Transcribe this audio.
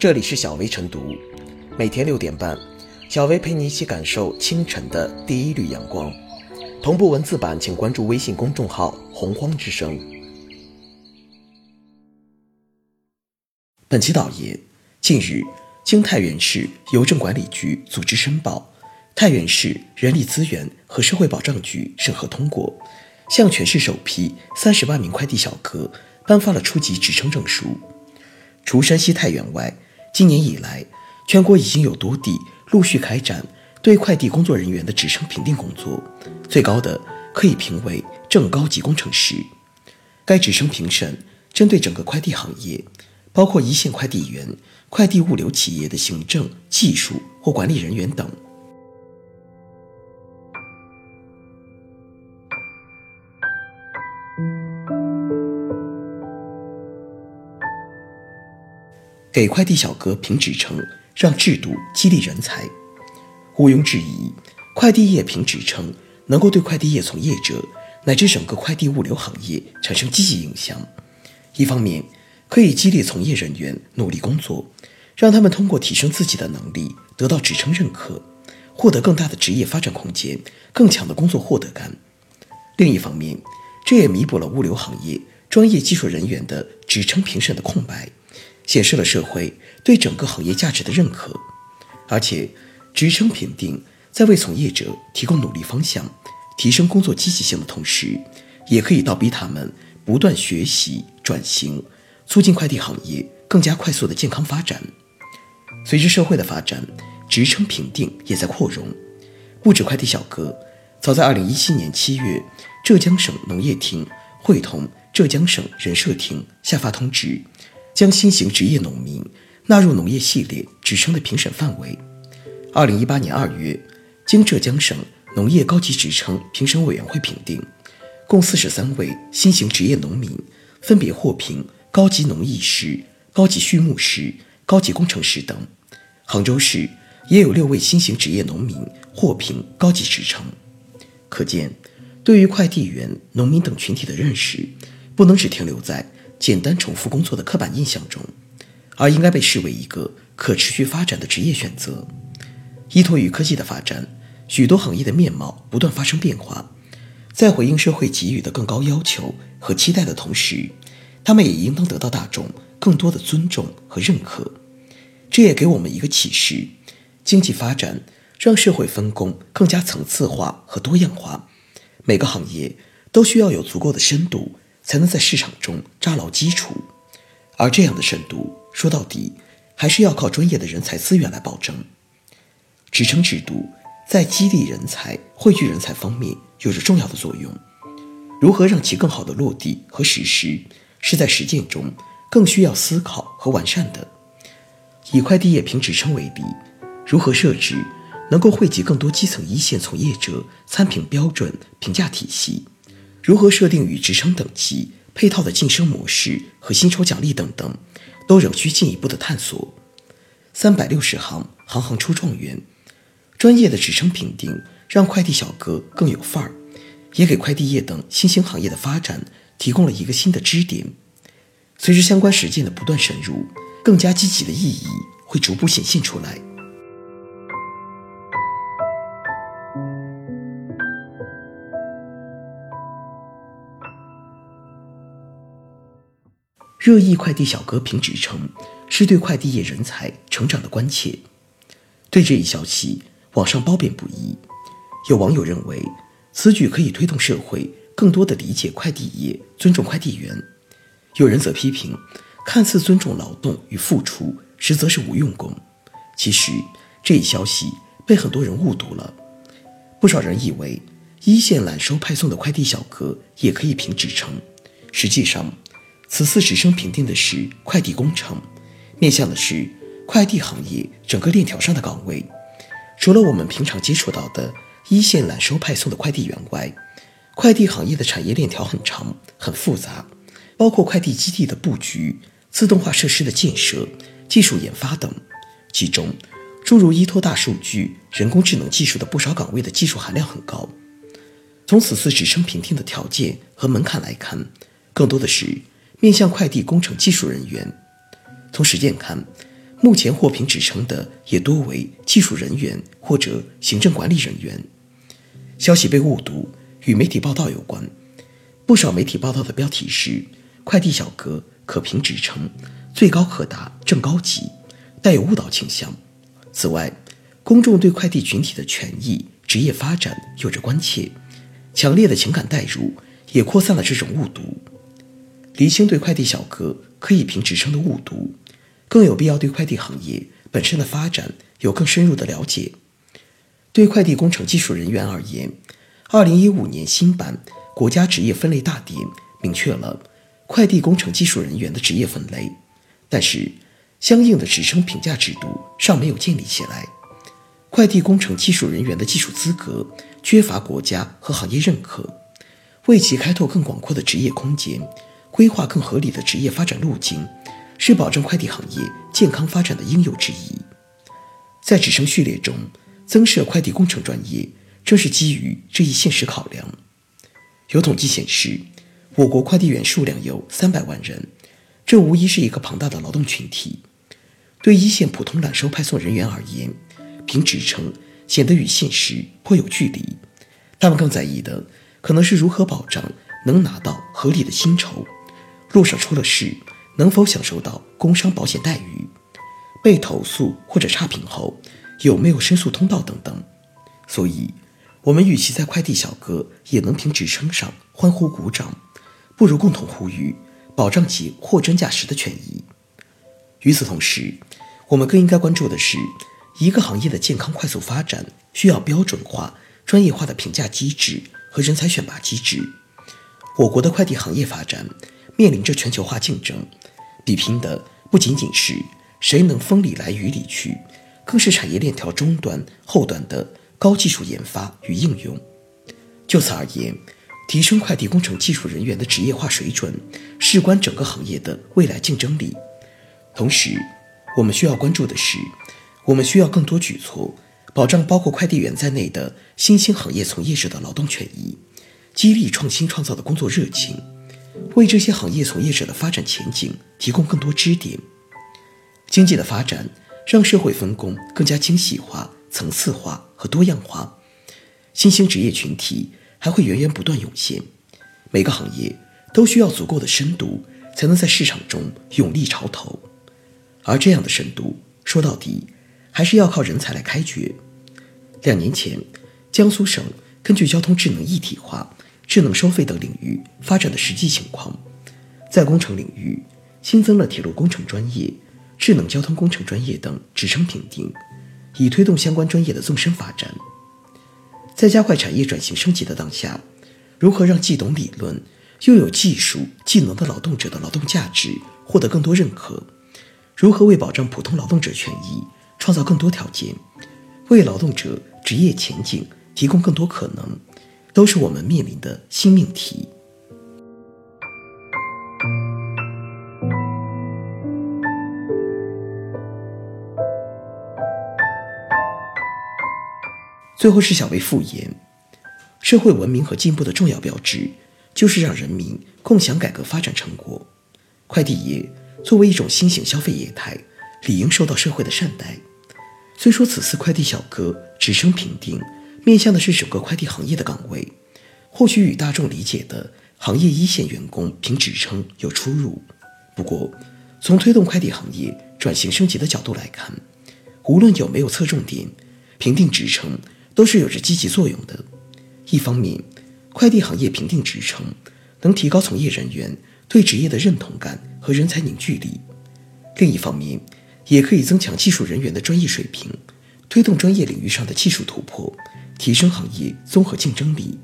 这里是小薇晨读，每天六点半，小薇陪你一起感受清晨的第一缕阳光。同步文字版，请关注微信公众号“洪荒之声”。本期导言：近日，经太原市邮政管理局组织申报，太原市人力资源和社会保障局审核通过，向全市首批三十万名快递小哥颁发了初级职称证书。除山西太原外，今年以来，全国已经有多地陆续开展对快递工作人员的职称评定工作，最高的可以评为正高级工程师。该职称评审针对整个快递行业，包括一线快递员、快递物流企业的行政、技术或管理人员等。给快递小哥评职称，让制度激励人才。毋庸置疑，快递业评职称能够对快递业从业者乃至整个快递物流行业产生积极影响。一方面，可以激励从业人员努力工作，让他们通过提升自己的能力得到职称认可，获得更大的职业发展空间、更强的工作获得感。另一方面，这也弥补了物流行业专业技术人员的职称评审的空白。显示了社会对整个行业价值的认可，而且职称评定在为从业者提供努力方向、提升工作积极性的同时，也可以倒逼他们不断学习转型，促进快递行业更加快速的健康发展。随着社会的发展，职称评定也在扩容。不止快递小哥，早在2017年7月，浙江省农业厅会同浙江省人社厅下发通知。将新型职业农民纳入农业系列职称的评审范围。二零一八年二月，经浙江省农业高级职称评审委员会评定，共四十三位新型职业农民分别获评高级农艺师、高级畜牧师、高级工程师等。杭州市也有六位新型职业农民获评高级职称。可见，对于快递员、农民等群体的认识，不能只停留在。简单重复工作的刻板印象中，而应该被视为一个可持续发展的职业选择。依托于科技的发展，许多行业的面貌不断发生变化。在回应社会给予的更高要求和期待的同时，他们也应当得到大众更多的尊重和认可。这也给我们一个启示：经济发展让社会分工更加层次化和多样化，每个行业都需要有足够的深度。才能在市场中扎牢基础，而这样的深度，说到底还是要靠专业的人才资源来保证。职称制度在激励人才、汇聚人才方面有着重要的作用。如何让其更好的落地和实施，是在实践中更需要思考和完善的。以快递业评职称为例，如何设置能够汇集更多基层一线从业者参评标准、评价体系？如何设定与职称等级配套的晋升模式和薪酬奖励等等，都仍需进一步的探索。三百六十行，行行出状元。专业的职称评定，让快递小哥更有范儿，也给快递业等新兴行业的发展提供了一个新的支点。随着相关实践的不断深入，更加积极的意义会逐步显现出来。热议快递小哥评职称，是对快递业人才成长的关切。对这一消息，网上褒贬不一。有网友认为，此举可以推动社会更多的理解快递业，尊重快递员；有人则批评，看似尊重劳动与付出，实则是无用功。其实，这一消息被很多人误读了。不少人以为，一线揽收派送的快递小哥也可以评职称，实际上。此次职称评定的是快递工程，面向的是快递行业整个链条上的岗位。除了我们平常接触到的一线揽收派送的快递员外，快递行业的产业链条很长很复杂，包括快递基地的布局、自动化设施的建设、技术研发等。其中，诸如依托大数据、人工智能技术的不少岗位的技术含量很高。从此次职称评定的条件和门槛来看，更多的是。面向快递工程技术人员，从实践看，目前获评职称的也多为技术人员或者行政管理人员。消息被误读，与媒体报道有关。不少媒体报道的标题是“快递小哥可评职称，最高可达正高级”，带有误导倾向。此外，公众对快递群体的权益、职业发展有着关切，强烈的情感代入也扩散了这种误读。厘清对快递小哥可以评职称的误读，更有必要对快递行业本身的发展有更深入的了解。对快递工程技术人员而言，二零一五年新版。国家职业分类大典明确了快递工程技术人员的职业分类，但是相应的职称评价制度尚没有建立起来。快递工程技术人员的技术资格缺乏国家和行业认可，为其开拓更广阔的职业空间，规划更合理的职业发展路径，是保证快递行业健康发展的应有之义。在职称序列中增设快递工程专业，正是基于这一现实考量。有统计显示，我国快递员数量有三百万人，这无疑是一个庞大的劳动群体。对一线普通揽收派送人员而言，凭职称显得与现实颇有距离。他们更在意的可能是如何保障能拿到合理的薪酬，路上出了事能否享受到工伤保险待遇，被投诉或者差评后有没有申诉通道等等。所以。我们与其在快递小哥也能凭职称上欢呼鼓掌，不如共同呼吁保障其货真价实的权益。与此同时，我们更应该关注的是，一个行业的健康快速发展需要标准化、专业化的评价机制和人才选拔机制。我国的快递行业发展面临着全球化竞争，比拼的不仅仅是谁能风里来雨里去，更是产业链条中端、后端的。高技术研发与应用。就此而言，提升快递工程技术人员的职业化水准，事关整个行业的未来竞争力。同时，我们需要关注的是，我们需要更多举措，保障包括快递员在内的新兴行业从业者的劳动权益，激励创新创造的工作热情，为这些行业从业者的发展前景提供更多支点。经济的发展让社会分工更加精细化。层次化和多样化，新兴职业群体还会源源不断涌现。每个行业都需要足够的深度，才能在市场中勇立潮头。而这样的深度，说到底还是要靠人才来开掘。两年前，江苏省根据交通智能一体化、智能收费等领域发展的实际情况，在工程领域新增了铁路工程专业、智能交通工程专业等职称评定。以推动相关专业的纵深发展。在加快产业转型升级的当下，如何让既懂理论又有技术技能的劳动者的劳动价值获得更多认可？如何为保障普通劳动者权益创造更多条件，为劳动者职业前景提供更多可能，都是我们面临的新命题。最后是小微复言，社会文明和进步的重要标志，就是让人民共享改革发展成果。快递业作为一种新型消费业态，理应受到社会的善待。虽说此次快递小哥职称评定面向的是整个快递行业的岗位，或许与大众理解的行业一线员工评职称有出入。不过，从推动快递行业转型升级的角度来看，无论有没有侧重点，评定职称。都是有着积极作用的。一方面，快递行业评定职称能提高从业人员对职业的认同感和人才凝聚力；另一方面，也可以增强技术人员的专业水平，推动专业领域上的技术突破，提升行业综合竞争力。